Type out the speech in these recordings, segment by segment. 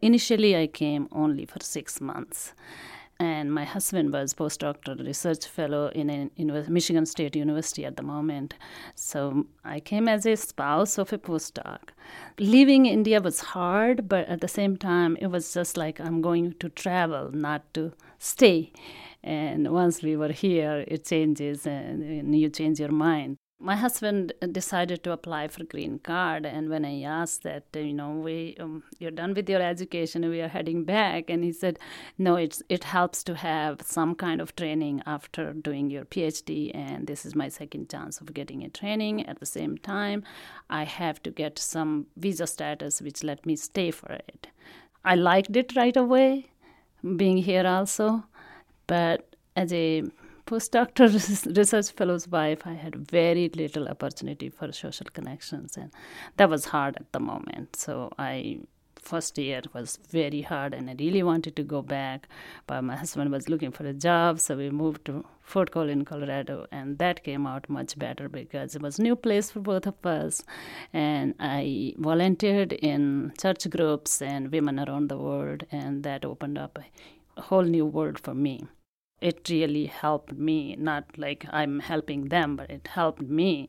Initially, I came only for six months and my husband was postdoctoral research fellow in a Michigan State University at the moment. So I came as a spouse of a postdoc. Leaving India was hard, but at the same time, it was just like I'm going to travel, not to stay. And once we were here, it changes and you change your mind my husband decided to apply for green card and when i asked that you know we um, you're done with your education we are heading back and he said no it's it helps to have some kind of training after doing your phd and this is my second chance of getting a training. At the same time i have to get some visa status which let me stay for it. I liked it right away being here also but as a postdoctoral research fellow's wife, I had very little opportunity for social connections, and that was hard at the moment. So I first year was very hard, and I really wanted to go back, but my husband was looking for a job, so we moved to Fort Collins, Colorado, and that came out much better because it was a new place for both of us, and I volunteered in church groups and women around the world, and that opened up a whole new world for me it really helped me not like i'm helping them but it helped me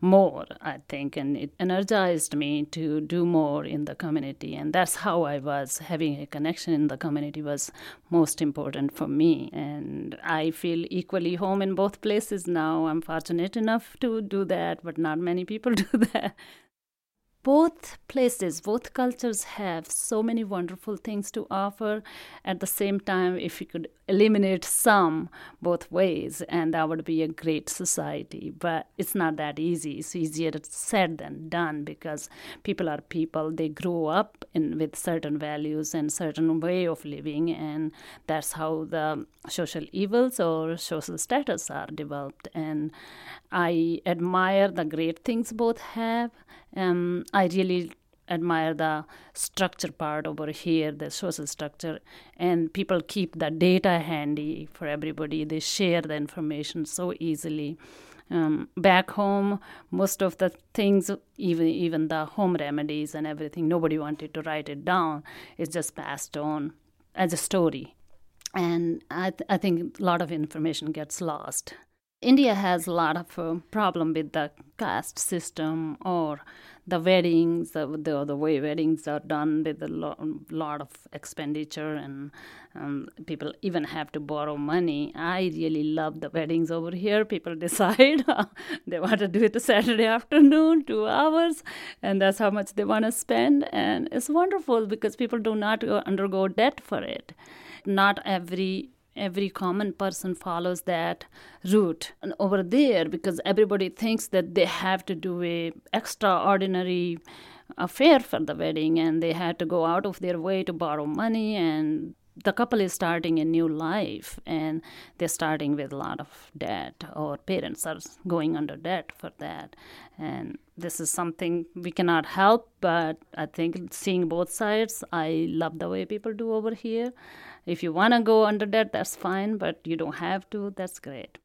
more i think and it energized me to do more in the community. And that's how i was having a connection in the community was most important for me. And i feel equally home in both places now. I'm fortunate enough to do that but not many people do that both places, both cultures have so many wonderful things to offer. At the same time, if we could eliminate some both ways, and that would be a great society. But it's not that easy. It's easier said than done because people are people. They grow up in, with certain values and certain way of living, and that's how the social evils or social status are developed. And I admire the great things both have um, I really admire the structure part over here, the social structure, and people keep the data handy for everybody. They share the information so easily. Um, back home, most of the things, even even the home remedies and everything, nobody wanted to write it down. It's just passed on as a story, and I, th- I think a lot of information gets lost. India has a lot of uh, problem with the caste system or the weddings, the, the, the way weddings are done with a lo- lot of expenditure and um, people even have to borrow money. I really love the weddings over here. People decide they want to do it a Saturday afternoon, two hours, and that's how much they want to spend. And it's wonderful because people do not undergo debt for it. Not every every common person follows that route. And over there because everybody thinks that they have to do a extraordinary affair for the wedding and they had to go out of their way to borrow money and the couple is starting a new life and they're starting with a lot of debt or parents are going under debt for that. And this is something we cannot help but i think seeing both sides i love the way people do over here. If you want to go under debt that's fine but you don't have to that's great